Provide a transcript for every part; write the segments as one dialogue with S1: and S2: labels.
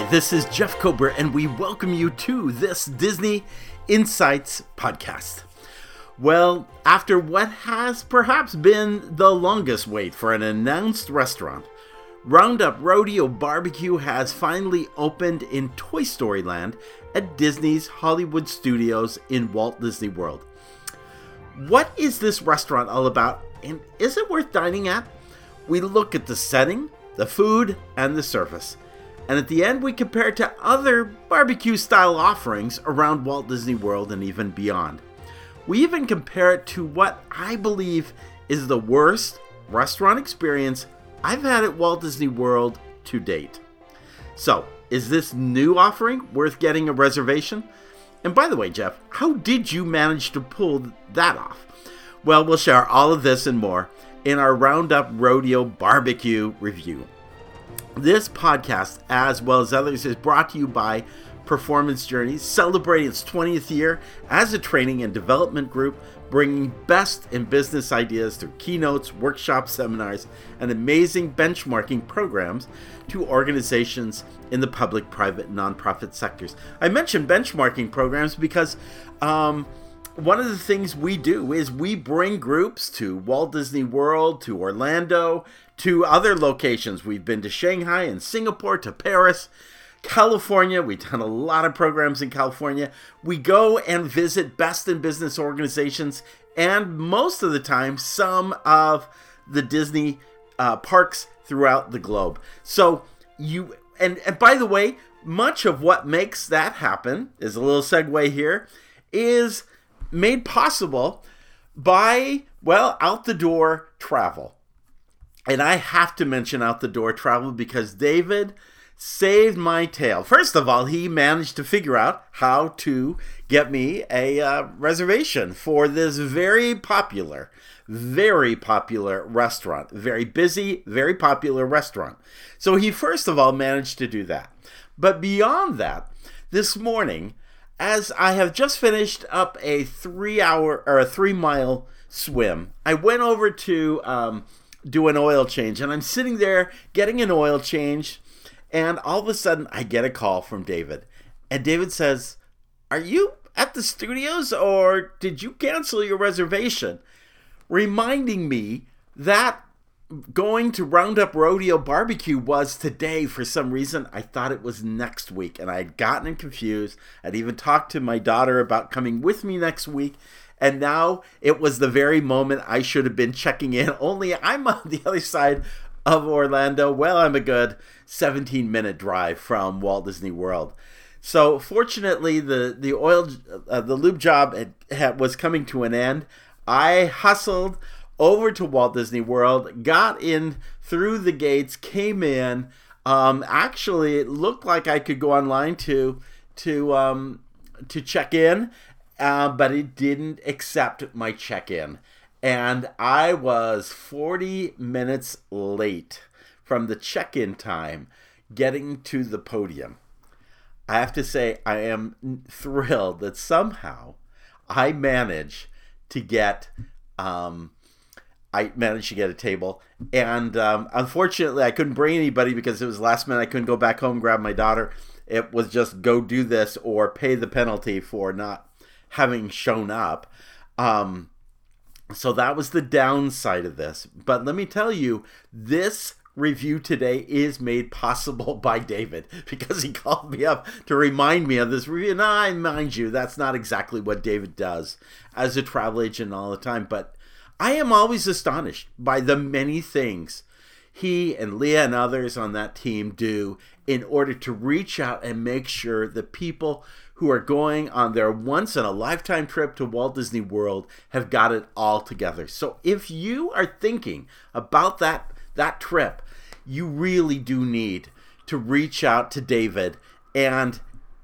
S1: Hi, this is Jeff Kober, and we welcome you to this Disney Insights podcast. Well, after what has perhaps been the longest wait for an announced restaurant, Roundup Rodeo Barbecue has finally opened in Toy Story Land at Disney's Hollywood Studios in Walt Disney World. What is this restaurant all about, and is it worth dining at? We look at the setting, the food, and the service. And at the end, we compare it to other barbecue style offerings around Walt Disney World and even beyond. We even compare it to what I believe is the worst restaurant experience I've had at Walt Disney World to date. So, is this new offering worth getting a reservation? And by the way, Jeff, how did you manage to pull that off? Well, we'll share all of this and more in our Roundup Rodeo Barbecue review. This podcast, as well as others, is brought to you by Performance Journeys, celebrating its 20th year as a training and development group, bringing best in business ideas through keynotes, workshops, seminars, and amazing benchmarking programs to organizations in the public, private, nonprofit sectors. I mentioned benchmarking programs because um, one of the things we do is we bring groups to Walt Disney World, to Orlando, to other locations. We've been to Shanghai and Singapore, to Paris, California. We've done a lot of programs in California. We go and visit best in business organizations and most of the time some of the Disney uh, parks throughout the globe. So you and, and by the way, much of what makes that happen is a little segue here is made possible by well out the door travel. And I have to mention out the door travel because David saved my tail. First of all, he managed to figure out how to get me a uh, reservation for this very popular, very popular restaurant. Very busy, very popular restaurant. So he first of all managed to do that. But beyond that, this morning, as I have just finished up a three hour or a three mile swim, I went over to um, do an oil change. And I'm sitting there getting an oil change, and all of a sudden I get a call from David. And David says, Are you at the studios or did you cancel your reservation? Reminding me that going to Roundup Rodeo Barbecue was today for some reason. I thought it was next week, and I had gotten confused. I'd even talked to my daughter about coming with me next week, and now it was the very moment I should have been checking in. Only I'm on the other side of Orlando. Well, I'm a good 17 minute drive from Walt Disney World. So fortunately, the the oil uh, the lube job had, had, was coming to an end. I hustled over to Walt Disney World, got in through the gates, came in. Um, actually, it looked like I could go online to to um, to check in, uh, but it didn't accept my check in. And I was 40 minutes late from the check in time getting to the podium. I have to say, I am thrilled that somehow I managed to get. Um, I managed to get a table, and um, unfortunately, I couldn't bring anybody because it was last minute. I couldn't go back home grab my daughter. It was just go do this or pay the penalty for not having shown up. Um, so that was the downside of this. But let me tell you, this review today is made possible by David because he called me up to remind me of this review. And I mind you, that's not exactly what David does as a travel agent all the time. But I am always astonished by the many things he and Leah and others on that team do in order to reach out and make sure the people who are going on their once in a lifetime trip to Walt Disney World have got it all together. So if you are thinking about that that trip, you really do need to reach out to David and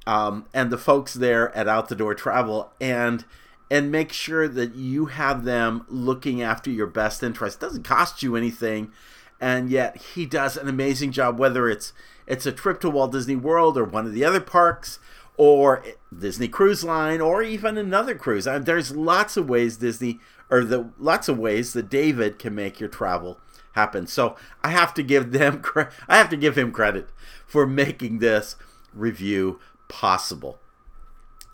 S1: um, and the folks there at Out the Door Travel and and make sure that you have them looking after your best interest. It doesn't cost you anything, and yet he does an amazing job. Whether it's it's a trip to Walt Disney World or one of the other parks, or Disney Cruise Line, or even another cruise. Mean, there's lots of ways Disney, or the lots of ways that David can make your travel happen. So I have to give them I have to give him credit for making this review possible.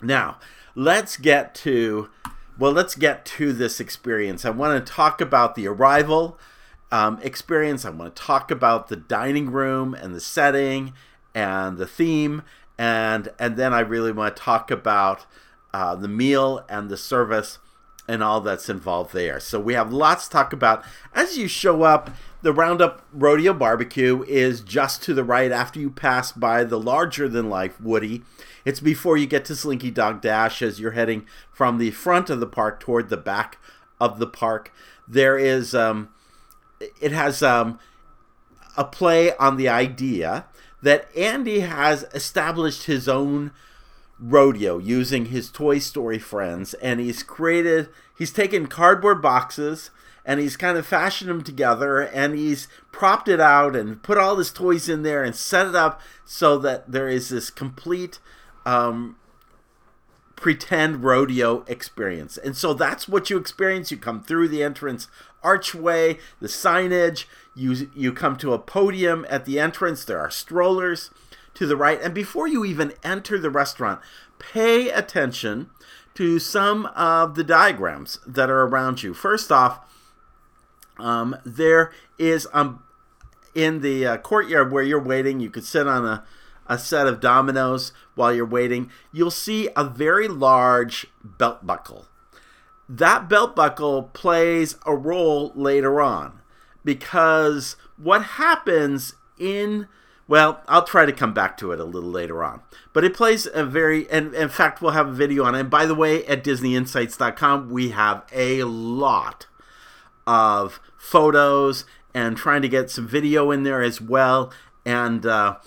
S1: Now, let's get to well, let's get to this experience. I want to talk about the arrival um, experience. I want to talk about the dining room and the setting and the theme, and and then I really want to talk about uh, the meal and the service and all that's involved there. So we have lots to talk about. As you show up, the Roundup Rodeo Barbecue is just to the right after you pass by the larger than life Woody. It's before you get to Slinky Dog Dash as you're heading from the front of the park toward the back of the park. There is, um, it has um, a play on the idea that Andy has established his own rodeo using his Toy Story friends, and he's created, he's taken cardboard boxes and he's kind of fashioned them together and he's propped it out and put all his toys in there and set it up so that there is this complete um, pretend rodeo experience. And so that's what you experience. You come through the entrance archway, the signage, you you come to a podium at the entrance, there are strollers to the right. And before you even enter the restaurant, pay attention to some of the diagrams that are around you. First off, um, there is um, in the uh, courtyard where you're waiting, you could sit on a, a set of dominoes while you're waiting. You'll see a very large belt buckle. That belt buckle plays a role later on because what happens in well, I'll try to come back to it a little later on. But it plays a very, and in fact, we'll have a video on it. And by the way, at DisneyInsights.com, we have a lot of photos and trying to get some video in there as well. And, uh,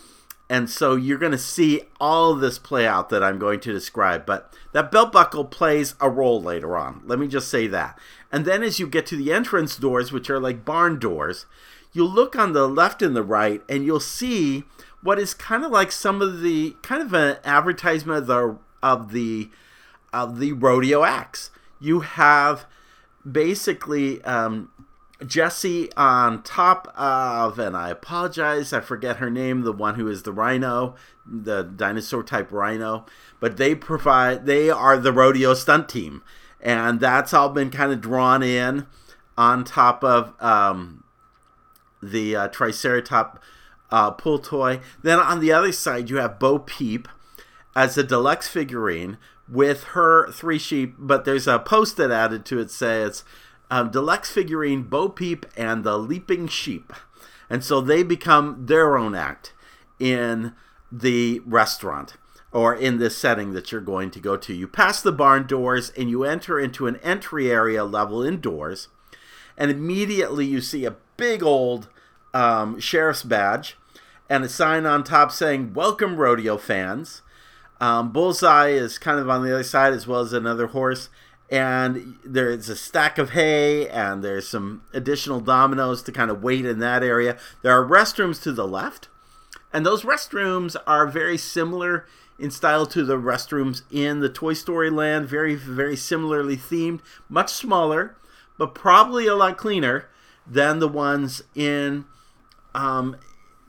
S1: and so you're going to see all this play out that I'm going to describe. But that belt buckle plays a role later on. Let me just say that. And then as you get to the entrance doors, which are like barn doors, you'll look on the left and the right and you'll see what is kind of like some of the kind of an advertisement of the of the of the rodeo acts. You have basically um, Jessie on top of, and I apologize, I forget her name, the one who is the rhino, the dinosaur type rhino, but they provide, they are the rodeo stunt team. And that's all been kind of drawn in on top of um, the uh, Triceratop uh, pull toy. Then on the other side, you have Bo Peep as a deluxe figurine with her three sheep, but there's a post that added to it says um, deluxe figurine Bo Peep and the Leaping Sheep. And so they become their own act in the restaurant or in this setting that you're going to go to. You pass the barn doors and you enter into an entry area level indoors, and immediately you see a big old um, sheriff's badge and a sign on top saying "Welcome, rodeo fans." Um, Bullseye is kind of on the other side as well as another horse, and there's a stack of hay and there's some additional dominoes to kind of wait in that area. There are restrooms to the left, and those restrooms are very similar in style to the restrooms in the Toy Story land, very very similarly themed, much smaller, but probably a lot cleaner than the ones in um,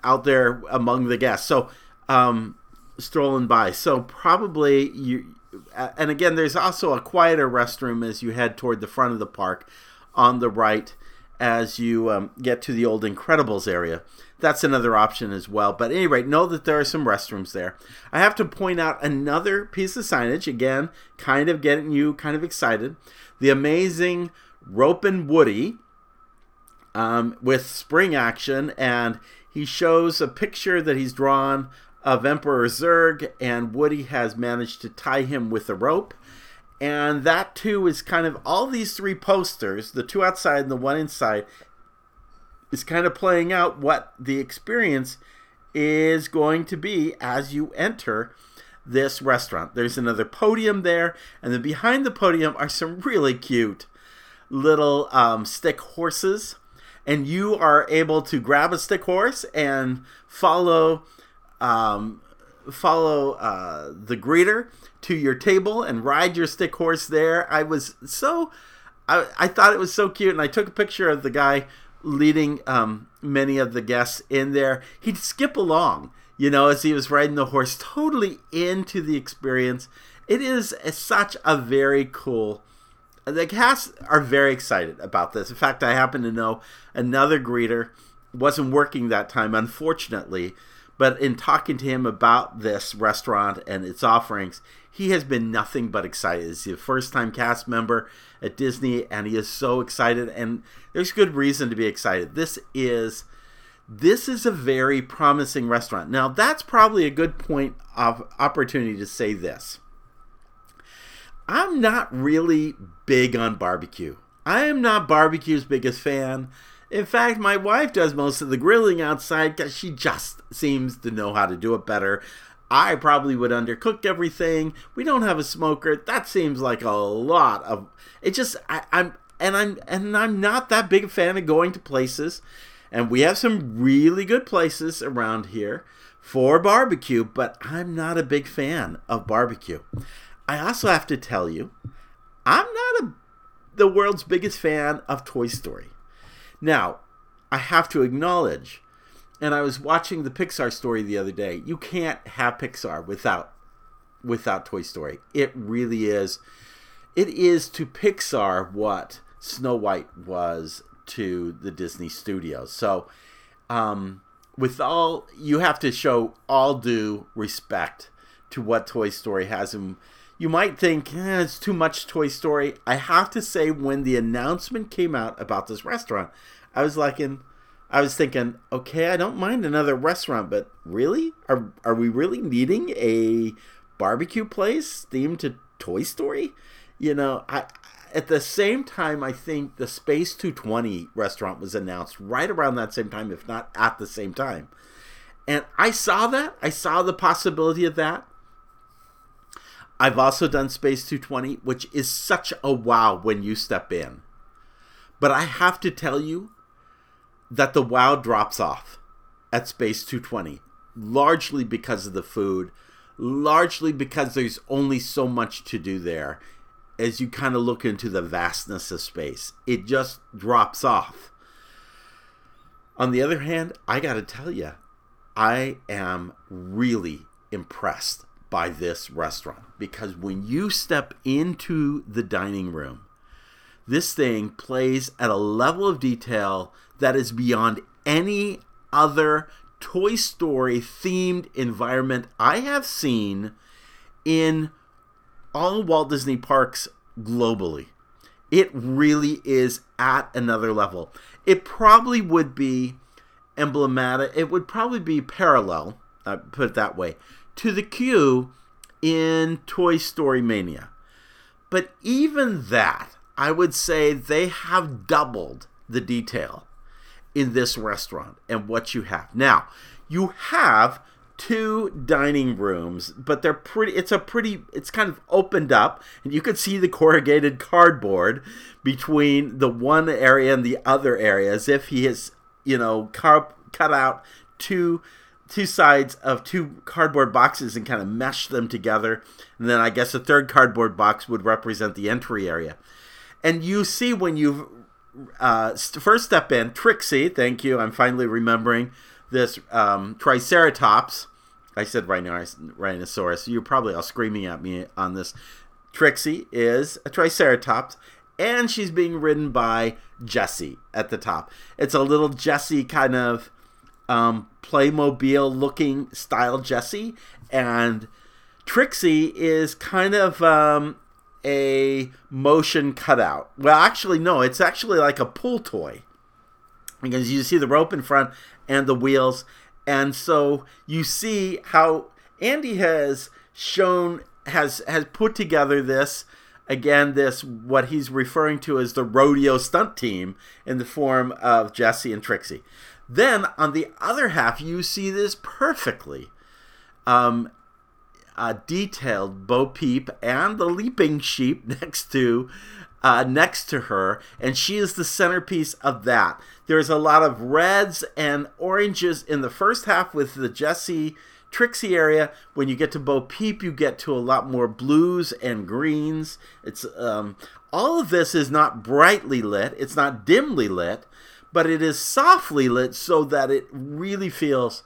S1: out there among the guests. So um, strolling by. So probably you. And again, there's also a quieter restroom as you head toward the front of the park on the right as you um, get to the old Incredibles area. That's another option as well. But at any rate, know that there are some restrooms there. I have to point out another piece of signage, again, kind of getting you kind of excited. The amazing Rope and Woody um, with spring action, and he shows a picture that he's drawn of Emperor Zurg, and Woody has managed to tie him with a rope. And that too is kind of all these three posters, the two outside and the one inside, is kind of playing out what the experience is going to be as you enter this restaurant. There's another podium there, and then behind the podium are some really cute little um, stick horses and you are able to grab a stick horse and follow um, follow uh, the greeter to your table and ride your stick horse there. I was so I, I thought it was so cute, and I took a picture of the guy leading um, many of the guests in there, he'd skip along, you know, as he was riding the horse, totally into the experience. It is a, such a very cool. The cast are very excited about this. In fact, I happen to know another greeter wasn't working that time, unfortunately. But in talking to him about this restaurant and its offerings, he has been nothing but excited. He's a first time cast member at Disney, and he is so excited. And there's good reason to be excited. This is this is a very promising restaurant. Now, that's probably a good point of opportunity to say this. I'm not really big on barbecue. I am not barbecue's biggest fan. In fact, my wife does most of the grilling outside because she just seems to know how to do it better. I probably would undercook everything. We don't have a smoker. That seems like a lot of. It just I, I'm and I'm and I'm not that big a fan of going to places, and we have some really good places around here for barbecue, but I'm not a big fan of barbecue. I also have to tell you, I'm not a, the world's biggest fan of Toy Story. Now, I have to acknowledge, and I was watching the Pixar story the other day. You can't have Pixar without without Toy Story. It really is. It is to Pixar what Snow White was to the Disney Studios. So, um, with all you have to show all due respect to what Toy Story has, and you might think eh, it's too much Toy Story. I have to say, when the announcement came out about this restaurant, I was like, in, I was thinking, okay, I don't mind another restaurant, but really, are are we really needing a barbecue place themed to Toy Story? You know, I at the same time, I think the Space 220 restaurant was announced right around that same time, if not at the same time. And I saw that. I saw the possibility of that. I've also done Space 220, which is such a wow when you step in. But I have to tell you that the wow drops off at Space 220, largely because of the food, largely because there's only so much to do there as you kind of look into the vastness of space. It just drops off. On the other hand, I got to tell you, I am really impressed by this restaurant because when you step into the dining room, this thing plays at a level of detail that is beyond any other Toy Story themed environment I have seen in all Walt Disney parks globally. It really is at another level. It probably would be emblematic, it would probably be parallel, uh, put it that way, to the queue in Toy Story Mania. But even that, I would say they have doubled the detail in this restaurant and what you have. Now, you have two dining rooms, but they're pretty it's a pretty it's kind of opened up and you can see the corrugated cardboard between the one area and the other area as if he has, you know, car, cut out two two sides of two cardboard boxes and kind of mesh them together. And then I guess a third cardboard box would represent the entry area. And you see when you uh, first step in, Trixie, thank you, I'm finally remembering this um, Triceratops. I said Rhinoceros. You're probably all screaming at me on this. Trixie is a Triceratops, and she's being ridden by Jessie at the top. It's a little Jessie kind of um, Playmobil looking style Jessie, and Trixie is kind of um, a motion cutout. Well, actually, no, it's actually like a pull toy because you see the rope in front and the wheels, and so you see how Andy has shown has has put together this again this what he's referring to as the rodeo stunt team in the form of Jessie and Trixie. Then on the other half, you see this perfectly um, uh, detailed Bo Peep and the leaping sheep next to uh, next to her, and she is the centerpiece of that. There's a lot of reds and oranges in the first half with the Jessie Trixie area. When you get to Bo Peep, you get to a lot more blues and greens. It's um, all of this is not brightly lit. It's not dimly lit but it is softly lit so that it really feels,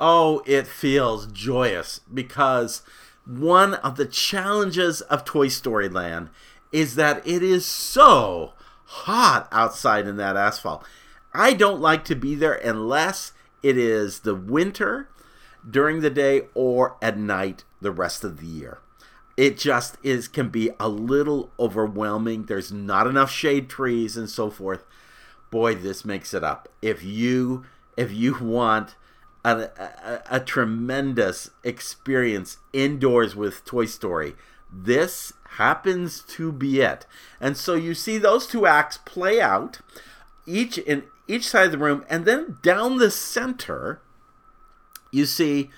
S1: oh, it feels joyous because one of the challenges of Toy Story Land is that it is so hot outside in that asphalt. I don't like to be there unless it is the winter during the day or at night the rest of the year. It just is can be a little overwhelming. There's not enough shade trees and so forth. Boy, this makes it up. If you if you want a, a, a tremendous experience indoors with Toy Story, this happens to be it. And so you see those two acts play out, each in each side of the room, and then down the center, you see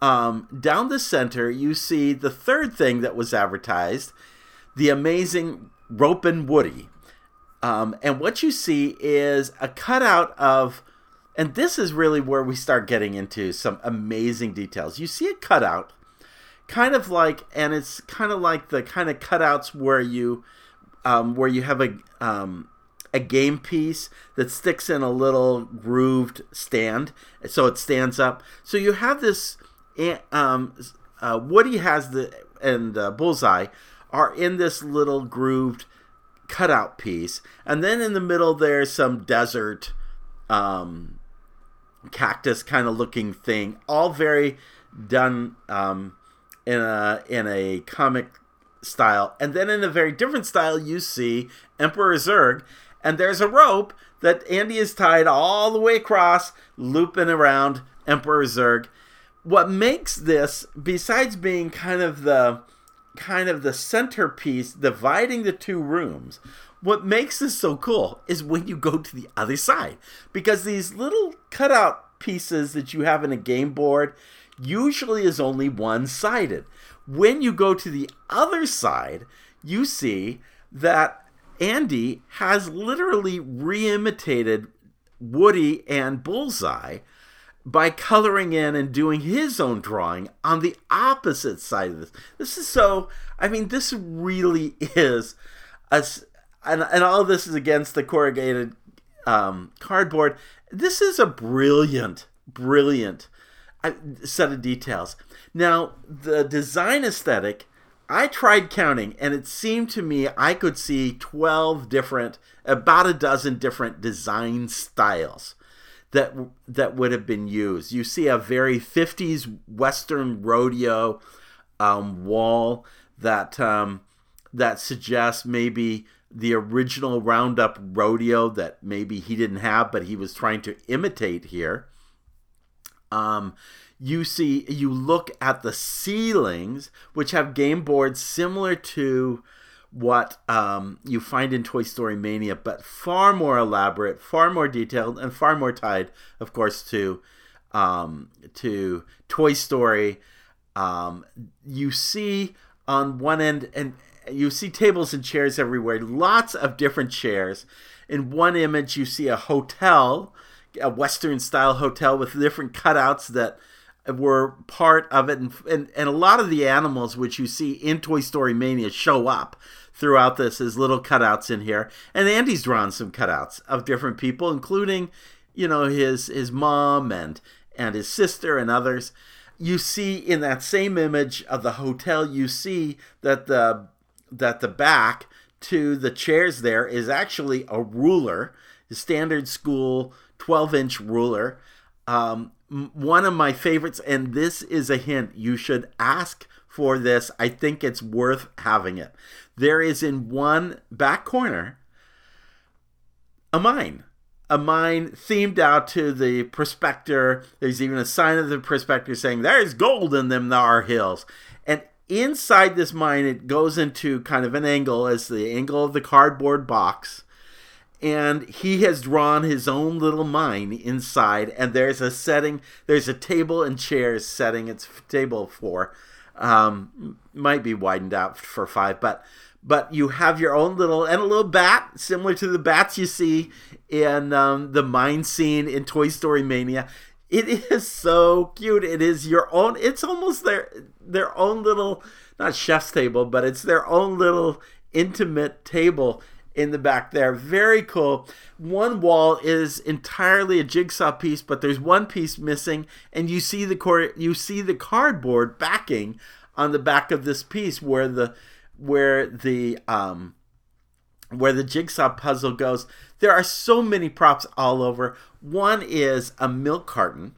S1: um, down the center, you see the third thing that was advertised, the amazing Rope and Woody. Um, and what you see is a cutout of, and this is really where we start getting into some amazing details. You see a cutout kind of like, and it's kind of like the kind of cutouts where you, um, where you have a um, a game piece that sticks in a little grooved stand, so it stands up. So you have this. Um, uh, Woody has the and uh, Bullseye are in this little grooved cutout piece, and then in the middle there's some desert, um, cactus kind of looking thing, all very done um, in a in a comic style, and then in a very different style, you see Emperor Zurg, and there's a rope that Andy is tied all the way across, looping around Emperor Zurg. What makes this, besides being kind of the kind of the centerpiece dividing the two rooms, what makes this so cool is when you go to the other side. Because these little cutout pieces that you have in a game board, usually is only one sided. When you go to the other side, you see that Andy has literally re-imitated Woody and Bullseye by coloring in and doing his own drawing on the opposite side of this. This is so, I mean, this really is a, and, and all this is against the corrugated um, cardboard. This is a brilliant, brilliant set of details. Now, the design aesthetic, I tried counting, and it seemed to me I could see 12 different, about a dozen different design styles that that would have been used. You see a very 50s Western rodeo um, wall that um, that suggests maybe the original Roundup rodeo that maybe he didn't have, but he was trying to imitate here. Um, you see, you look at the ceilings, which have game boards similar to what um, you find in Toy Story Mania, but far more elaborate, far more detailed, and far more tied, of course, to um, to Toy Story. Um, you see on one end, and you see tables and chairs everywhere, lots of different chairs. In one image, you see a hotel a Western style hotel with different cutouts that were part of it, and, and, and a lot of the animals which you see in Toy Story Mania show up throughout this as little cutouts in here. And Andy's drawn some cutouts of different people, including, you know, his his mom and and his sister and others. You see in that same image of the hotel, you see that the that the back to the chairs there is actually a ruler, the standard school 12 inch ruler. Um, one of my favorites, and this is a hint, you should ask for this. I think it's worth having it. There is in one back corner a mine. A mine themed out to the prospector. There's even a sign of the prospector saying, There's gold in them thar hills. And inside this mine, it goes into kind of an angle as the angle of the cardboard box and he has drawn his own little mine inside and there's a setting there's a table and chairs setting its table for um, might be widened out for five but but you have your own little and a little bat similar to the bats you see in um, the mine scene in toy story mania it is so cute it is your own it's almost their their own little not chef's table but it's their own little intimate table in the back there. Very cool. One wall is entirely a jigsaw piece, but there's one piece missing, and you see the cor- you see the cardboard backing on the back of this piece where the where the um where the jigsaw puzzle goes. There are so many props all over. One is a milk carton.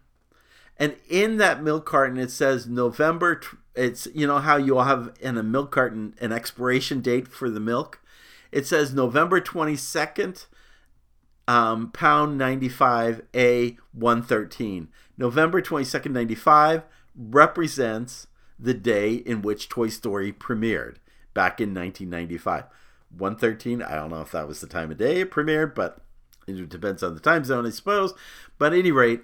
S1: And in that milk carton, it says November. It's you know how you'll have in a milk carton an expiration date for the milk. It says November 22nd, um, pound 95, A 113. November 22nd, 95 represents the day in which Toy Story premiered back in 1995. 113, I don't know if that was the time of day it premiered, but it depends on the time zone, I suppose. But at any rate,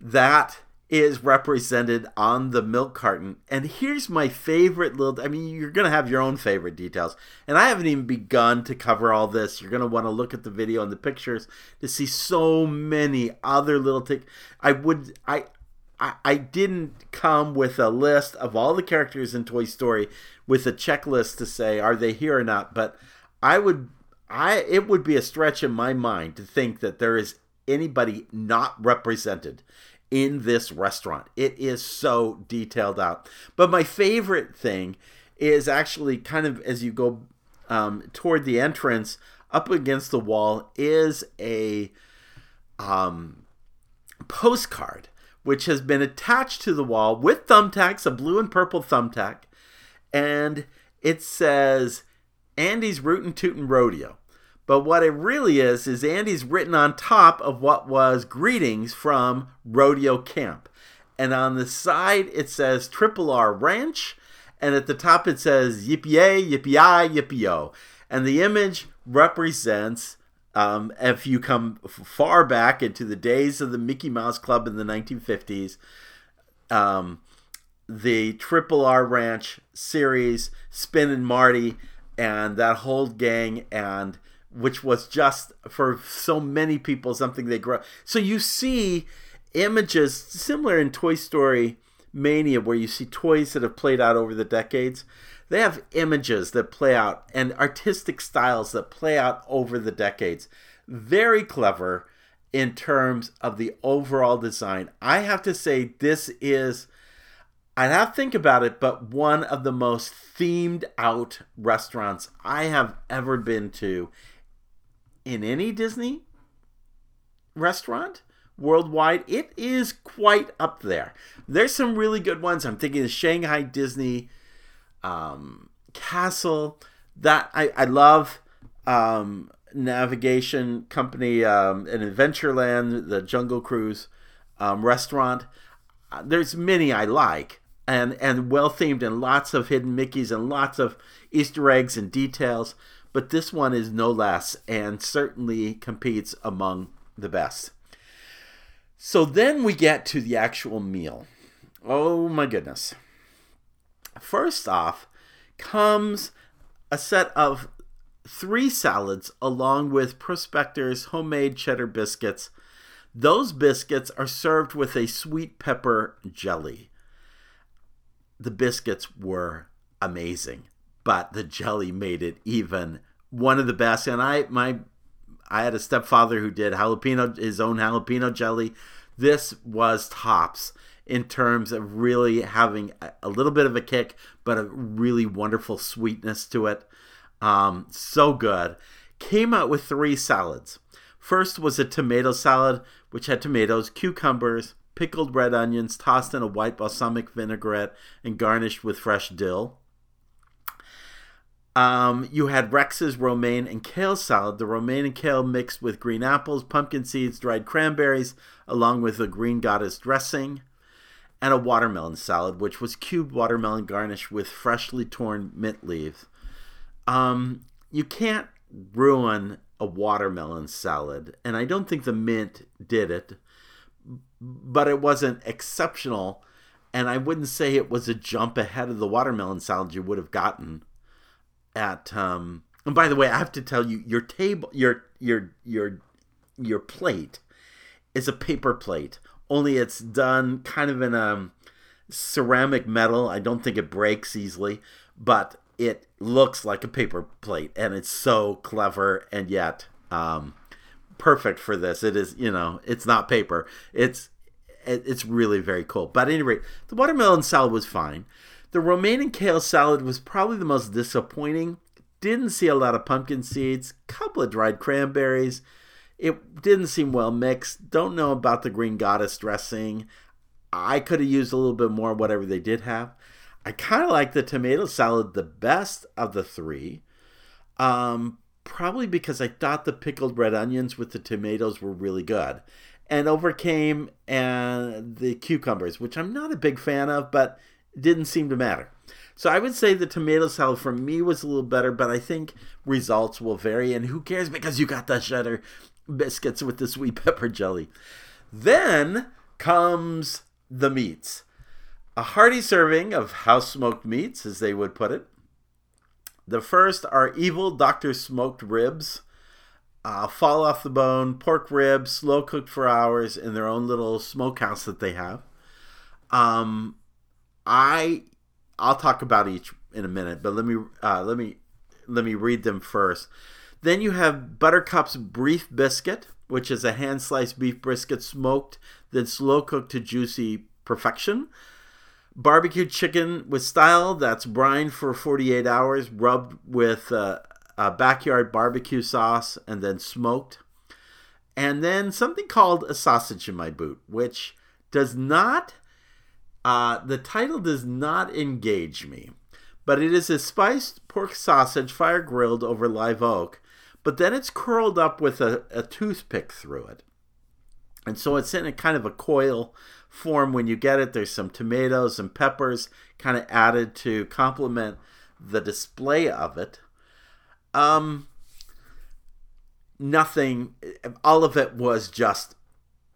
S1: that is represented on the milk carton. And here's my favorite little I mean, you're going to have your own favorite details. And I haven't even begun to cover all this. You're going to want to look at the video and the pictures to see so many other little. I would I I, I didn't come with a list of all the characters in Toy Story with a checklist to say are they here or not, but I would I it would be a stretch in my mind to think that there is anybody not represented in this restaurant. It is so detailed out. But my favorite thing is actually kind of as you go um, toward the entrance, up against the wall is a um, postcard which has been attached to the wall with thumbtacks, a blue and purple thumbtack, and it says Andy's Rootin' Tootin' Rodeo. But what it really is, is Andy's written on top of what was greetings from Rodeo Camp. And on the side, it says Triple R Ranch. And at the top, it says Yippee Yippee Yippee. And the image represents, um, if you come far back into the days of the Mickey Mouse Club in the 1950s, um, the Triple R Ranch series, Spin and Marty, and that whole gang, and which was just for so many people something they grow. So you see images similar in Toy Story Mania, where you see toys that have played out over the decades. They have images that play out and artistic styles that play out over the decades. Very clever in terms of the overall design. I have to say, this is, I'd have to think about it, but one of the most themed out restaurants I have ever been to in any Disney restaurant worldwide. It is quite up there. There's some really good ones. I'm thinking the Shanghai Disney um, Castle. That I, I love. Um, navigation company um, in Adventureland, the Jungle Cruise um, restaurant. Uh, there's many I like and and well themed and lots of hidden Mickey's and lots of Easter eggs and details but this one is no less and certainly competes among the best. So then we get to the actual meal. Oh my goodness. First off comes a set of three salads along with Prospector's homemade cheddar biscuits. Those biscuits are served with a sweet pepper jelly. The biscuits were amazing but the jelly made it even one of the best. And I my I had a stepfather who did jalapeno his own jalapeno jelly. This was tops in terms of really having a little bit of a kick, but a really wonderful sweetness to it. Um, so good. Came out with three salads. First was a tomato salad, which had tomatoes, cucumbers, pickled red onions tossed in a white balsamic vinaigrette and garnished with fresh dill. Um, you had Rex's romaine and kale salad. The romaine and kale mixed with green apples, pumpkin seeds, dried cranberries, along with the green goddess dressing, and a watermelon salad, which was cubed watermelon garnished with freshly torn mint leaves. Um, you can't ruin a watermelon salad, and I don't think the mint did it, but it wasn't exceptional, and I wouldn't say it was a jump ahead of the watermelon salad you would have gotten at um and by the way, I have to tell you your table your your your your plate is a paper plate. Only it's done kind of in a ceramic metal. I don't think it breaks easily, but it looks like a paper plate and it's so clever and yet um, perfect for this. It is, you know, it's not paper. It's it's really very cool. But at any rate, the watermelon salad was fine. The romaine and kale salad was probably the most disappointing. Didn't see a lot of pumpkin seeds, couple of dried cranberries. It didn't seem well mixed. Don't know about the green goddess dressing. I could have used a little bit more, whatever they did have. I kind of like the tomato salad the best of the three. Um, probably because I thought the pickled red onions with the tomatoes were really good and overcame and the cucumbers, which I'm not a big fan of, but didn't seem to matter. So I would say the tomato salad for me was a little better, but I think results will vary. And who cares because you got the cheddar biscuits with the sweet pepper jelly. Then comes the meats. A hearty serving of house smoked meats, as they would put it. The first are evil Dr. Smoked ribs. Uh, fall off the bone, pork ribs, slow cooked for hours in their own little smokehouse that they have. Um, I I'll talk about each in a minute, but let me uh, let me let me read them first. Then you have Buttercup's Beef Brisket, which is a hand sliced beef brisket smoked, then slow cooked to juicy perfection. Barbecue chicken with style, that's brined for 48 hours, rubbed with uh, a backyard barbecue sauce, and then smoked. And then something called a sausage in my boot, which does not, uh, the title does not engage me. But it is a spiced pork sausage fire grilled over live oak but then it's curled up with a, a toothpick through it. And so it's in a kind of a coil form when you get it. There's some tomatoes and peppers kind of added to complement the display of it. Um, nothing, all of it was just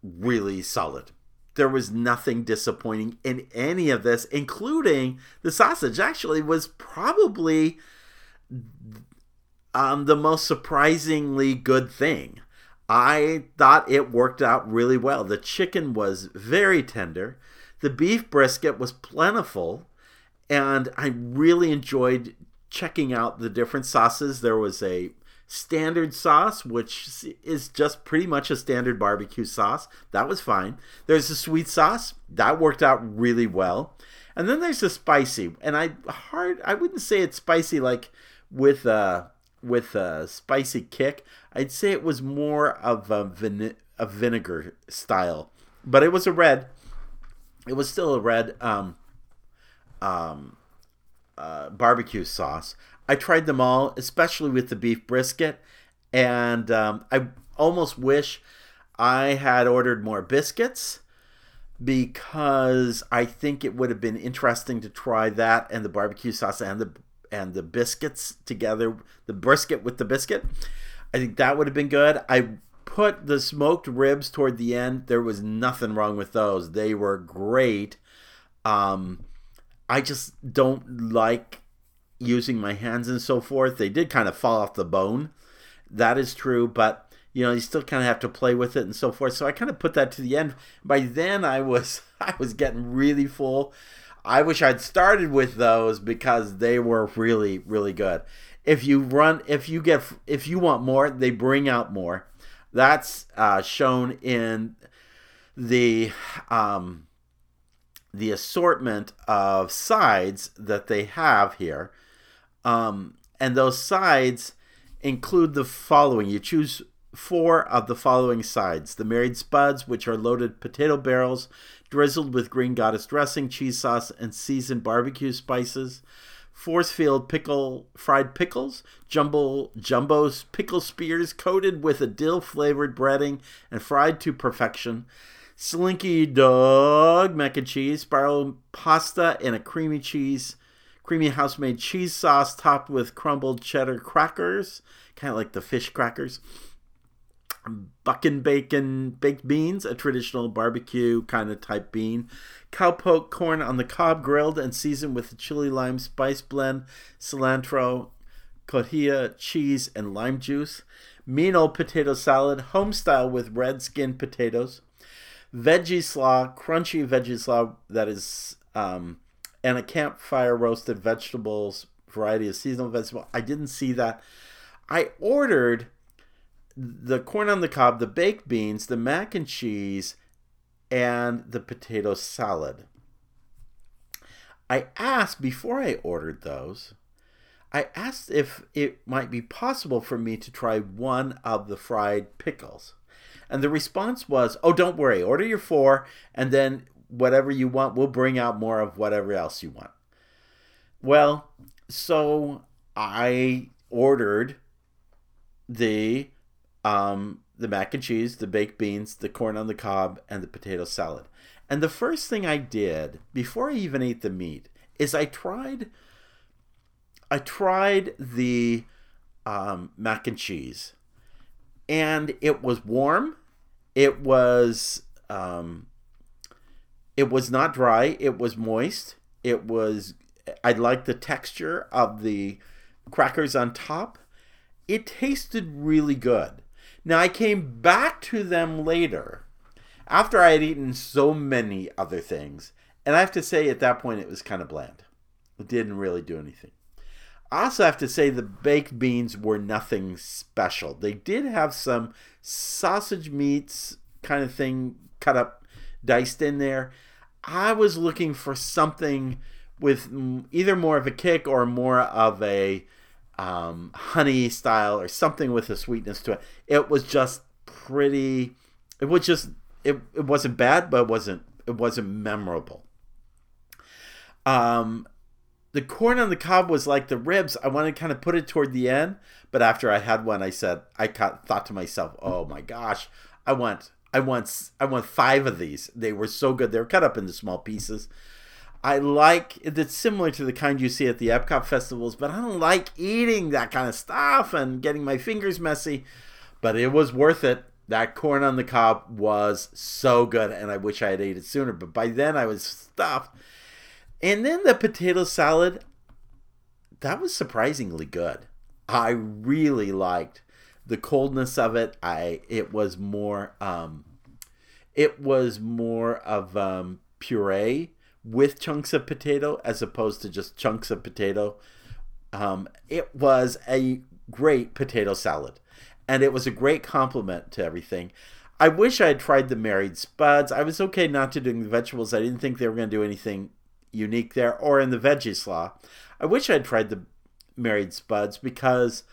S1: really solid. There was nothing disappointing in any of this, including the sausage. Actually, was probably um, the most surprisingly good thing. I thought it worked out really well. The chicken was very tender, the beef brisket was plentiful, and I really enjoyed checking out the different sauces. There was a standard sauce, which is just pretty much a standard barbecue sauce. That was fine. There's a sweet sauce that worked out really well, and then there's a spicy. And I hard I wouldn't say it's spicy like with uh with a spicy kick. I'd say it was more of a, vine- a vinegar style, but it was a red. It was still a red um, um, uh, barbecue sauce. I tried them all, especially with the beef brisket, and um, I almost wish I had ordered more biscuits because I think it would have been interesting to try that and the barbecue sauce and the and the biscuits together, the brisket with the biscuit. I think that would have been good. I put the smoked ribs toward the end. There was nothing wrong with those. They were great. Um, I just don't like using my hands and so forth. They did kind of fall off the bone. That is true, but you know, you still kind of have to play with it and so forth. So I kind of put that to the end. By then I was I was getting really full. I wish I'd started with those because they were really really good. If you run, if you get, if you want more, they bring out more. That's uh, shown in the um, the assortment of sides that they have here, um, and those sides include the following. You choose four of the following sides the married spuds, which are loaded potato barrels drizzled with green goddess dressing, cheese sauce, and seasoned barbecue spices. Forcefield pickle fried pickles, jumbo jumbo's pickle spears coated with a dill flavored breading and fried to perfection. Slinky dog mac and cheese, spiral pasta and a creamy cheese, creamy house made cheese sauce topped with crumbled cheddar crackers, kind of like the fish crackers buckin bacon baked beans, a traditional barbecue kind of type bean, cowpoke corn on the cob grilled and seasoned with a chili lime spice blend, cilantro, cotija, cheese, and lime juice, mean old potato salad, home style with red skinned potatoes, veggie slaw, crunchy veggie slaw that is, um, and a campfire roasted vegetables variety of seasonal vegetable. I didn't see that. I ordered the corn on the cob, the baked beans, the mac and cheese, and the potato salad. I asked before I ordered those, I asked if it might be possible for me to try one of the fried pickles. And the response was, oh, don't worry, order your four, and then whatever you want, we'll bring out more of whatever else you want. Well, so I ordered the um, the mac and cheese, the baked beans, the corn on the cob, and the potato salad. And the first thing I did before I even ate the meat is I tried I tried the um, mac and cheese, and it was warm. It was um, it was not dry. It was moist. It was I liked the texture of the crackers on top. It tasted really good. Now I came back to them later after I had eaten so many other things, and I have to say at that point it was kind of bland. It didn't really do anything. I also have to say the baked beans were nothing special. They did have some sausage meats kind of thing cut up, diced in there. I was looking for something with either more of a kick or more of a um, honey style or something with a sweetness to it. It was just pretty. It was just it. It wasn't bad, but it wasn't it wasn't memorable. Um, the corn on the cob was like the ribs. I wanted to kind of put it toward the end, but after I had one, I said I thought to myself, "Oh my gosh, I want I want I want five of these. They were so good. They were cut up into small pieces." I like it's similar to the kind you see at the Epcot festivals, but I don't like eating that kind of stuff and getting my fingers messy. But it was worth it. That corn on the cob was so good, and I wish I had ate it sooner. But by then I was stuffed. And then the potato salad, that was surprisingly good. I really liked the coldness of it. I it was more um, it was more of um, puree with chunks of potato as opposed to just chunks of potato. Um, it was a great potato salad, and it was a great compliment to everything. I wish I had tried the married spuds. I was okay not to doing the vegetables. I didn't think they were going to do anything unique there, or in the veggie slaw. I wish I had tried the married spuds because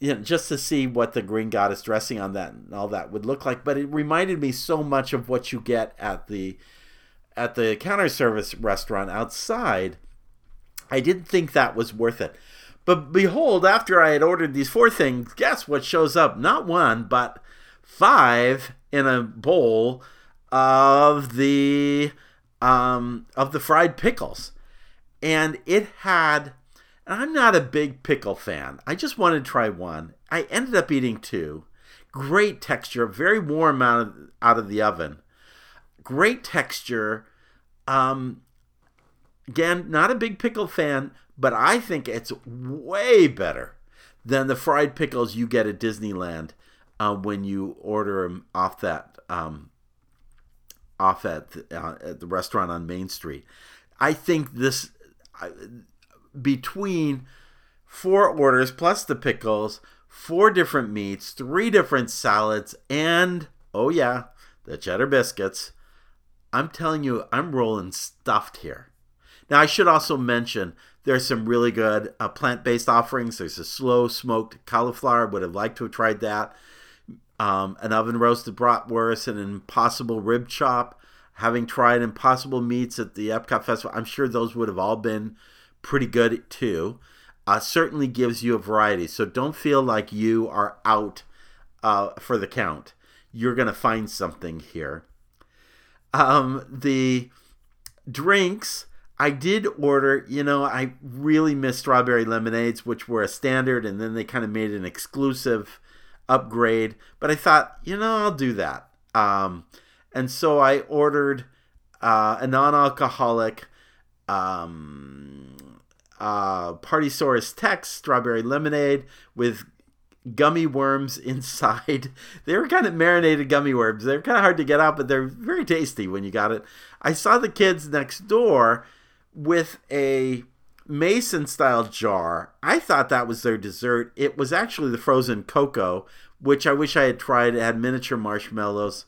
S1: you know, just to see what the green goddess dressing on that and all that would look like. But it reminded me so much of what you get at the at the counter service restaurant outside. I didn't think that was worth it. But behold, after I had ordered these four things, guess what shows up? Not one, but five in a bowl of the um, of the fried pickles, and it had. And I'm not a big pickle fan. I just wanted to try one. I ended up eating two. Great texture, very warm out of, out of the oven. Great texture. Um, again, not a big pickle fan, but I think it's way better than the fried pickles you get at Disneyland uh, when you order them off that um, off at the, uh, at the restaurant on Main Street. I think this uh, between four orders plus the pickles, four different meats, three different salads, and oh yeah, the cheddar biscuits. I'm telling you, I'm rolling stuffed here. Now I should also mention there's some really good uh, plant-based offerings. There's a slow smoked cauliflower. Would have liked to have tried that um, an oven roasted bratwurst, an impossible rib chop. Having tried impossible meats at the Epcot Festival, I'm sure those would have all been pretty good too. Uh, certainly gives you a variety. So don't feel like you are out uh, for the count. You're going to find something here. Um, the drinks, I did order, you know, I really miss strawberry lemonades, which were a standard, and then they kind of made an exclusive upgrade. But I thought, you know, I'll do that. Um, and so I ordered uh, a non-alcoholic um, uh, Partysaurus Rex strawberry lemonade with gummy worms inside. they were kind of marinated gummy worms. They're kind of hard to get out, but they're very tasty when you got it. I saw the kids next door with a Mason style jar. I thought that was their dessert. It was actually the frozen cocoa, which I wish I had tried. It had miniature marshmallows.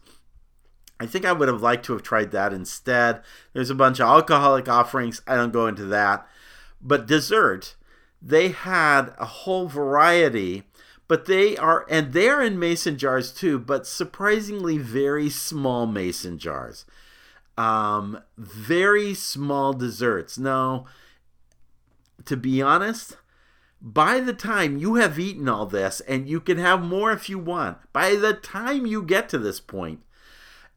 S1: I think I would have liked to have tried that instead. There's a bunch of alcoholic offerings. I don't go into that. But dessert, they had a whole variety, but they are, and they're in mason jars too, but surprisingly very small mason jars. Um, very small desserts. Now, to be honest, by the time you have eaten all this, and you can have more if you want, by the time you get to this point,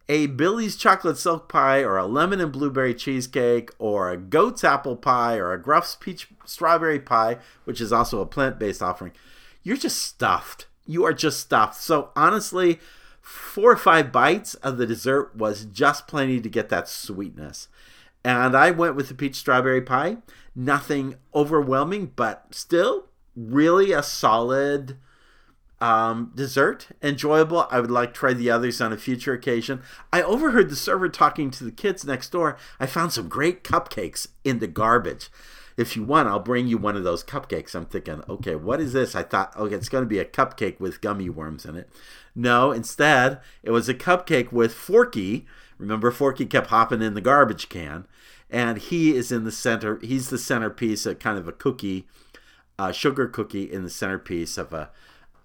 S1: a Billy's chocolate silk pie or a lemon and blueberry cheesecake or a goat's apple pie or a Gruff's peach strawberry pie, which is also a plant based offering, you're just stuffed. You are just stuffed. So honestly, four or five bites of the dessert was just plenty to get that sweetness. And I went with the peach strawberry pie. Nothing overwhelming, but still really a solid um, dessert. Enjoyable. I would like to try the others on a future occasion. I overheard the server talking to the kids next door. I found some great cupcakes in the garbage. If you want, I'll bring you one of those cupcakes. I'm thinking, okay, what is this? I thought, okay, it's going to be a cupcake with gummy worms in it. No, instead, it was a cupcake with Forky. Remember, Forky kept hopping in the garbage can, and he is in the center. He's the centerpiece, a kind of a cookie, a sugar cookie in the centerpiece of a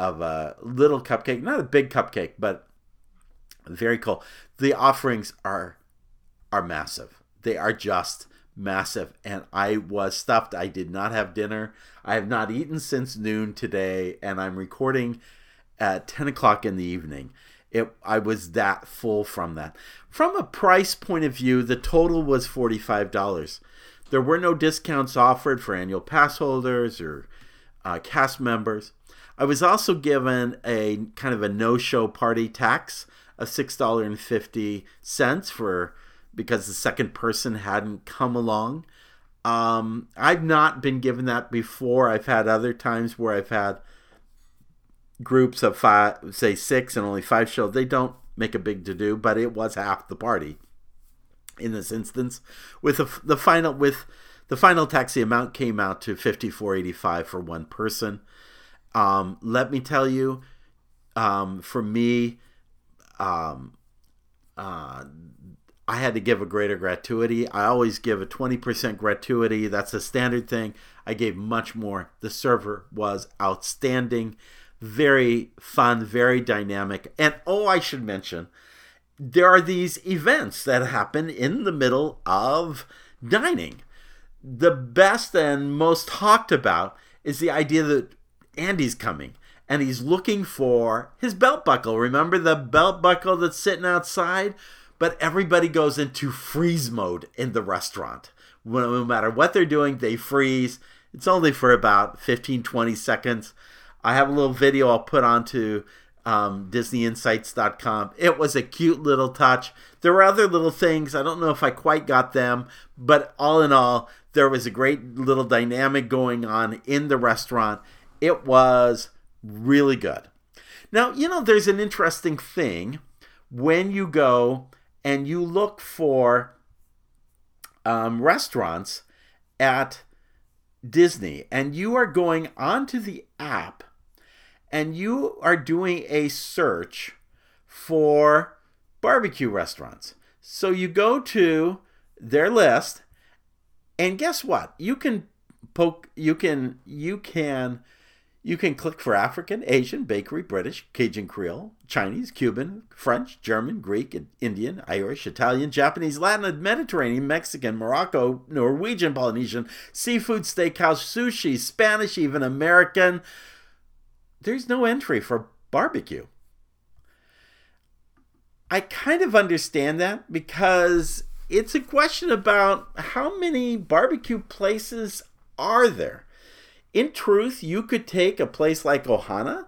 S1: of a little cupcake, not a big cupcake, but very cool. The offerings are are massive. They are just massive and I was stuffed. I did not have dinner. I have not eaten since noon today and I'm recording at 10 o'clock in the evening. It, I was that full from that. From a price point of view, the total was $45. There were no discounts offered for annual pass holders or uh, cast members. I was also given a kind of a no-show party tax of six dollar and fifty cents for because the second person hadn't come along. Um, I've not been given that before. I've had other times where I've had groups of five, say six, and only five show. They don't make a big to do, but it was half the party in this instance. With the, the final with the final taxi amount came out to fifty four eighty five for one person. Um, let me tell you, um, for me, um, uh, I had to give a greater gratuity. I always give a 20% gratuity. That's a standard thing. I gave much more. The server was outstanding, very fun, very dynamic. And oh, I should mention, there are these events that happen in the middle of dining. The best and most talked about is the idea that Andy's coming and he's looking for his belt buckle. Remember the belt buckle that's sitting outside? But everybody goes into freeze mode in the restaurant. No matter what they're doing, they freeze. It's only for about 15, 20 seconds. I have a little video I'll put onto um, DisneyInsights.com. It was a cute little touch. There were other little things. I don't know if I quite got them, but all in all, there was a great little dynamic going on in the restaurant it was really good. Now, you know, there's an interesting thing when you go and you look for um, restaurants at Disney and you are going onto the app and you are doing a search for barbecue restaurants. So you go to their list and guess what? You can poke you can you can you can click for African, Asian, Bakery, British, Cajun Creole, Chinese, Cuban, French, German, Greek, Indian, Irish, Italian, Japanese, Latin, Mediterranean, Mexican, Morocco, Norwegian, Polynesian, seafood, steakhouse, sushi, Spanish, even American. There's no entry for barbecue. I kind of understand that because it's a question about how many barbecue places are there in truth, you could take a place like Ohana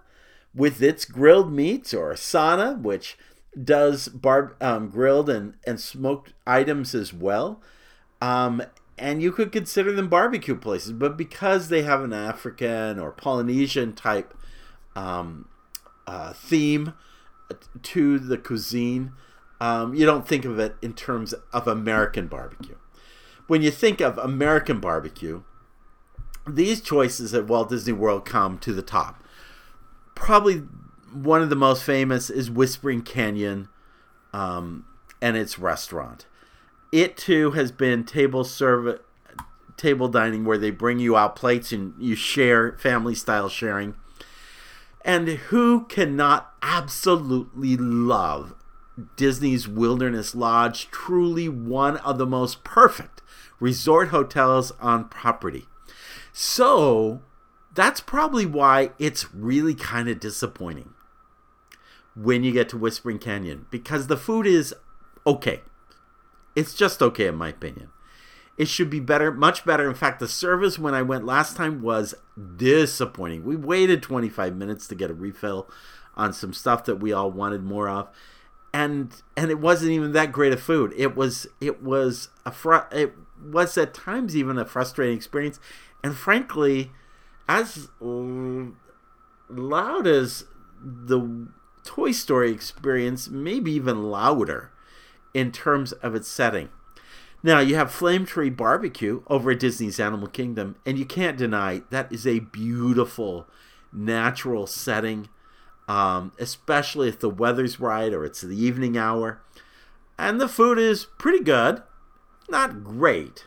S1: with its grilled meats or Sanaa, which does bar- um, grilled and, and smoked items as well. Um, and you could consider them barbecue places, but because they have an African or Polynesian type um, uh, theme to the cuisine, um, you don't think of it in terms of American barbecue. When you think of American barbecue, these choices at Walt Disney World come to the top. Probably one of the most famous is Whispering Canyon um, and its restaurant. It too has been table serve table dining where they bring you out plates and you share family style sharing. And who cannot absolutely love Disney's Wilderness Lodge? Truly one of the most perfect resort hotels on property. So that's probably why it's really kind of disappointing when you get to Whispering Canyon because the food is okay. It's just okay, in my opinion. It should be better, much better. In fact, the service when I went last time was disappointing. We waited 25 minutes to get a refill on some stuff that we all wanted more of. And and it wasn't even that great of food. It was it was a fr- it was at times even a frustrating experience. And frankly, as loud as the Toy Story experience, maybe even louder in terms of its setting. Now, you have Flame Tree Barbecue over at Disney's Animal Kingdom, and you can't deny that is a beautiful, natural setting, um, especially if the weather's right or it's the evening hour. And the food is pretty good. Not great,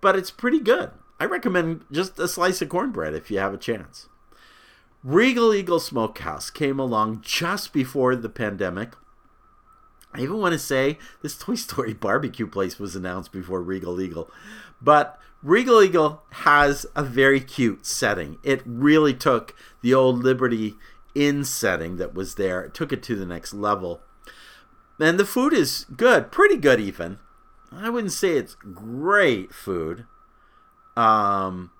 S1: but it's pretty good. I recommend just a slice of cornbread if you have a chance. Regal Eagle Smokehouse came along just before the pandemic. I even want to say this Toy Story barbecue place was announced before Regal Eagle. But Regal Eagle has a very cute setting. It really took the old Liberty Inn setting that was there, it took it to the next level. And the food is good, pretty good even. I wouldn't say it's great food. Um,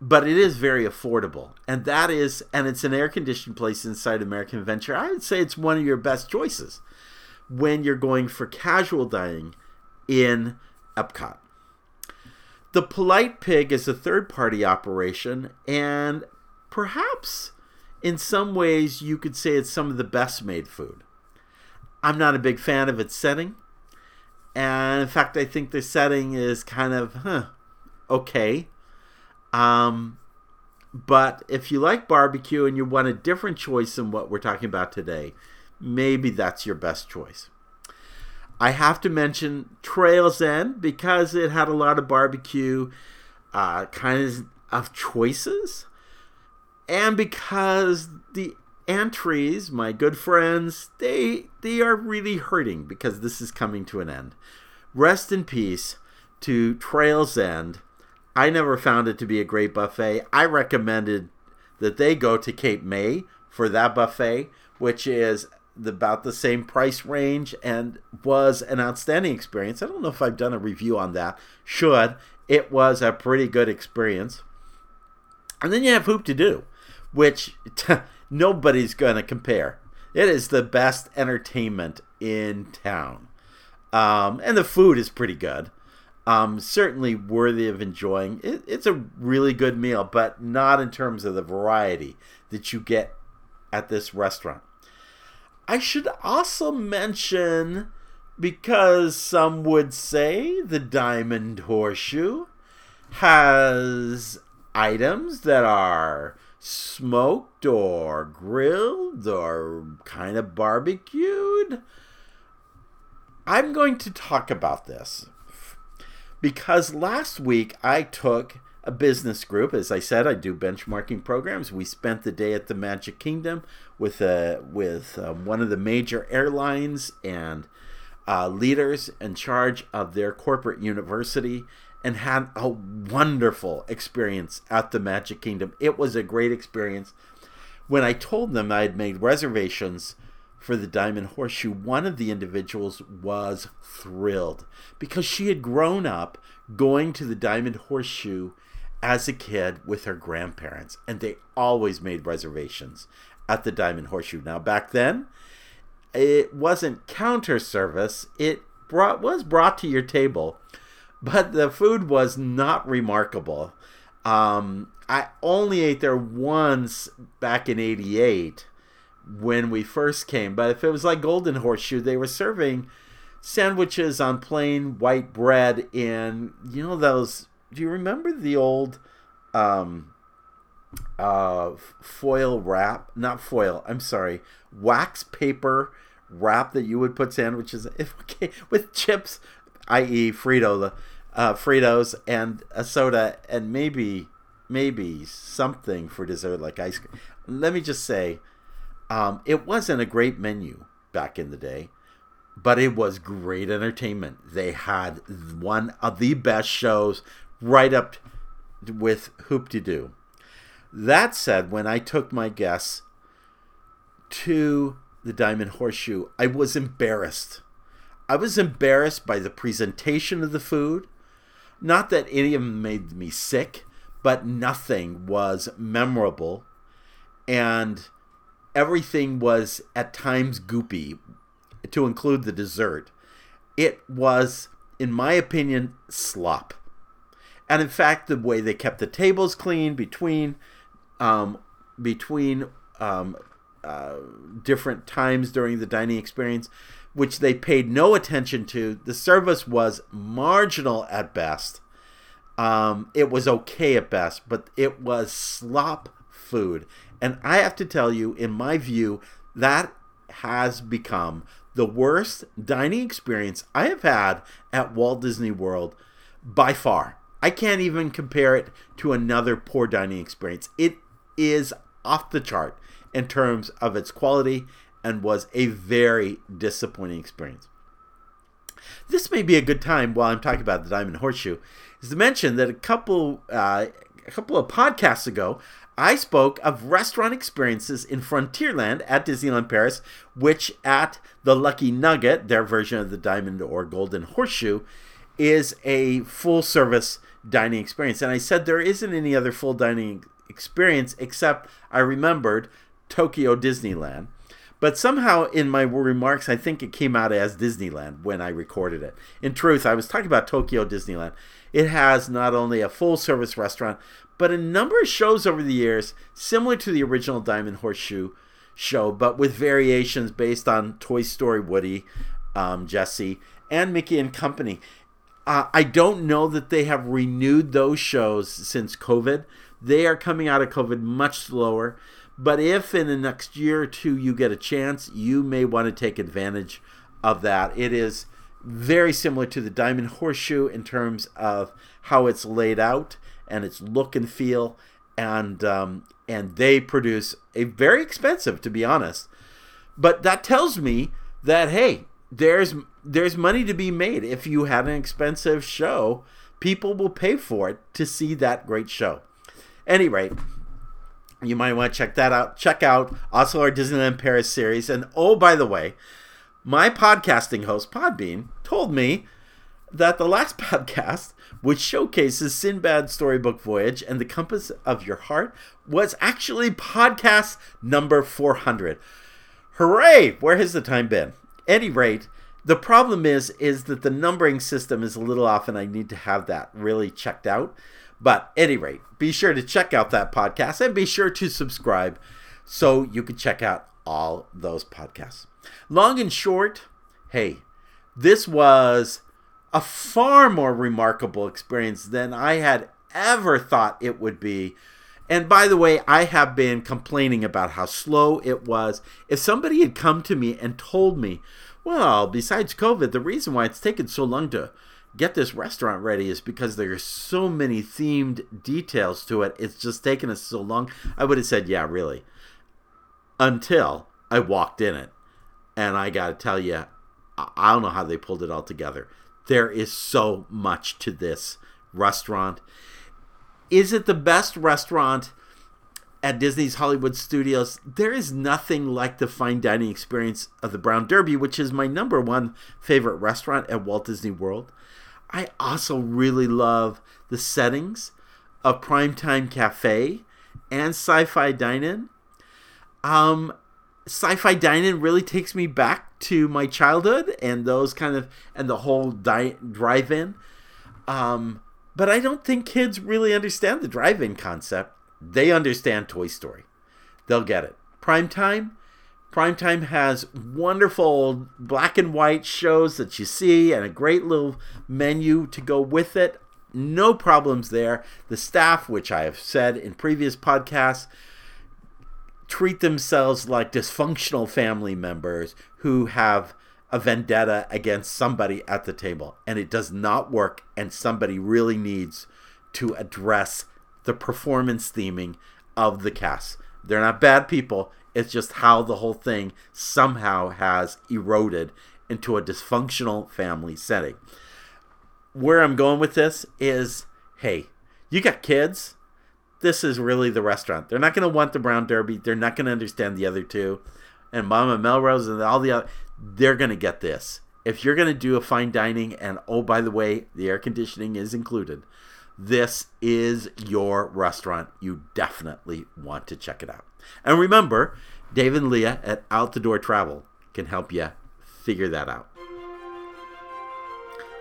S1: but it is very affordable. And that is and it's an air conditioned place inside american adventure. I would say it's one of your best choices when you're going for casual dining in epcot. The polite pig is a third party operation and perhaps in some ways you could say it's some of the best made food. I'm not a big fan of its setting and in fact i think the setting is kind of huh okay um, but if you like barbecue and you want a different choice than what we're talking about today, maybe that's your best choice. I have to mention Trails End because it had a lot of barbecue uh, kind of choices, and because the entries, my good friends, they they are really hurting because this is coming to an end. Rest in peace to Trails End I never found it to be a great buffet. I recommended that they go to Cape May for that buffet, which is about the same price range and was an outstanding experience. I don't know if I've done a review on that. Should. It was a pretty good experience. And then you have Hoop-Dee-Doo, which nobody's going to compare. It is the best entertainment in town. Um, and the food is pretty good. Um, certainly worthy of enjoying. It, it's a really good meal, but not in terms of the variety that you get at this restaurant. I should also mention, because some would say the Diamond Horseshoe has items that are smoked or grilled or kind of barbecued. I'm going to talk about this because last week I took a business group. As I said, I do benchmarking programs. We spent the day at the Magic Kingdom with uh, with um, one of the major airlines and uh, leaders in charge of their corporate university and had a wonderful experience at the Magic Kingdom. It was a great experience. When I told them I had made reservations for the Diamond Horseshoe, one of the individuals was thrilled because she had grown up going to the Diamond Horseshoe as a kid with her grandparents, and they always made reservations at the Diamond Horseshoe. Now, back then, it wasn't counter service, it brought, was brought to your table, but the food was not remarkable. Um, I only ate there once back in 88 when we first came. But if it was like Golden Horseshoe, they were serving sandwiches on plain white bread in, you know, those do you remember the old um, uh, foil wrap? Not foil. I'm sorry, wax paper wrap that you would put sandwiches if okay with chips, i.e. Frito uh, Fritos and a soda and maybe maybe something for dessert like ice cream. Let me just say, um, it wasn't a great menu back in the day, but it was great entertainment. They had one of the best shows right up with Hoop-Dee-Doo. That said, when I took my guests to the Diamond Horseshoe, I was embarrassed. I was embarrassed by the presentation of the food. Not that any of them made me sick, but nothing was memorable. And everything was at times goopy, to include the dessert. It was, in my opinion, slop. And in fact, the way they kept the tables clean between um, between um, uh, different times during the dining experience, which they paid no attention to, the service was marginal at best. Um, it was okay at best, but it was slop food. And I have to tell you, in my view, that has become the worst dining experience I have had at Walt Disney World by far. I can't even compare it to another poor dining experience. It is off the chart in terms of its quality and was a very disappointing experience. This may be a good time while I'm talking about the Diamond Horseshoe is to mention that a couple uh, a couple of podcasts ago I spoke of restaurant experiences in Frontierland at Disneyland Paris, which at the Lucky Nugget, their version of the Diamond or Golden Horseshoe, is a full service dining experience. And I said there isn't any other full dining experience except I remembered Tokyo Disneyland. But somehow in my remarks, I think it came out as Disneyland when I recorded it. In truth, I was talking about Tokyo Disneyland. It has not only a full service restaurant, but a number of shows over the years, similar to the original Diamond Horseshoe show, but with variations based on Toy Story Woody, um, Jessie, and Mickey and Company. Uh, I don't know that they have renewed those shows since COVID. They are coming out of COVID much slower. But if in the next year or two you get a chance, you may want to take advantage of that. It is very similar to the Diamond Horseshoe in terms of how it's laid out and its look and feel, and um, and they produce a very expensive, to be honest. But that tells me that hey, there's there's money to be made if you have an expensive show. People will pay for it to see that great show. Any rate, you might want to check that out. Check out also our Disneyland Paris series. And oh, by the way, my podcasting host, Podbean, told me that the last podcast, which showcases Sinbad Storybook Voyage and the Compass of Your Heart, was actually podcast number 400. Hooray! Where has the time been? Any rate, the problem is is that the numbering system is a little off and I need to have that really checked out. But any rate, be sure to check out that podcast and be sure to subscribe so you can check out all those podcasts. Long and short, hey, this was a far more remarkable experience than I had ever thought it would be. And by the way, I have been complaining about how slow it was. If somebody had come to me and told me, well, besides COVID, the reason why it's taken so long to get this restaurant ready is because there are so many themed details to it. It's just taken us so long. I would have said, yeah, really. Until I walked in it. And I got to tell you, I don't know how they pulled it all together. There is so much to this restaurant. Is it the best restaurant at Disney's Hollywood Studios? There is nothing like the fine dining experience of the Brown Derby, which is my number one favorite restaurant at Walt Disney World. I also really love the settings of Primetime Cafe and Sci-Fi Dine-In. Um, Sci-Fi Dine-In really takes me back to my childhood and those kind of and the whole di- drive-in. Um, but I don't think kids really understand the drive-in concept. They understand Toy Story. They'll get it. Primetime Primetime has wonderful black and white shows that you see and a great little menu to go with it. No problems there. The staff, which I have said in previous podcasts, treat themselves like dysfunctional family members who have a vendetta against somebody at the table. And it does not work. And somebody really needs to address the performance theming of the cast. They're not bad people. It's just how the whole thing somehow has eroded into a dysfunctional family setting. Where I'm going with this is hey, you got kids. This is really the restaurant. They're not going to want the Brown Derby. They're not going to understand the other two. And Mama Melrose and all the other, they're going to get this. If you're going to do a fine dining, and oh, by the way, the air conditioning is included, this is your restaurant. You definitely want to check it out. And remember, Dave and Leah at Out the Door Travel can help you figure that out.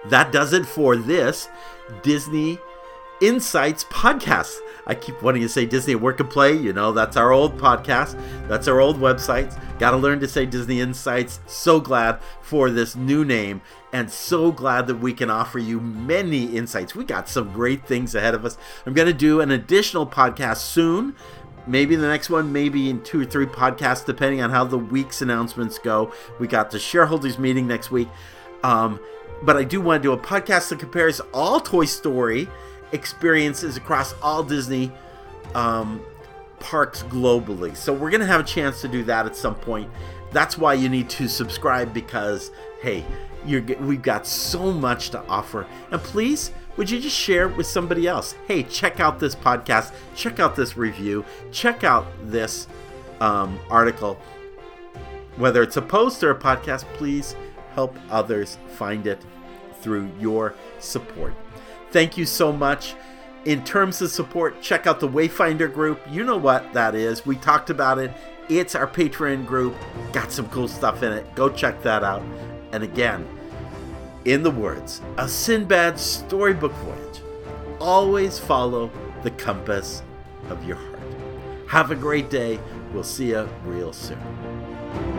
S1: That does it for this Disney Insights podcast. I keep wanting to say Disney Work and Play. You know, that's our old podcast. That's our old websites. Got to learn to say Disney Insights. So glad for this new name and so glad that we can offer you many insights. We got some great things ahead of us. I'm going to do an additional podcast soon. Maybe the next one, maybe in two or three podcasts, depending on how the week's announcements go. We got the shareholders meeting next week. Um, but I do want to do a podcast that compares all Toy Story experiences across all Disney um, parks globally. So we're going to have a chance to do that at some point. That's why you need to subscribe because, hey, you're, we've got so much to offer. And please, would you just share with somebody else? Hey, check out this podcast, check out this review, check out this um, article. Whether it's a post or a podcast, please help others find it through your support. Thank you so much. In terms of support, check out the Wayfinder group. You know what that is. We talked about it. It's our Patreon group. Got some cool stuff in it. Go check that out. And again, in the words of Sinbad's storybook voyage, always follow the compass of your heart. Have a great day. We'll see you real soon.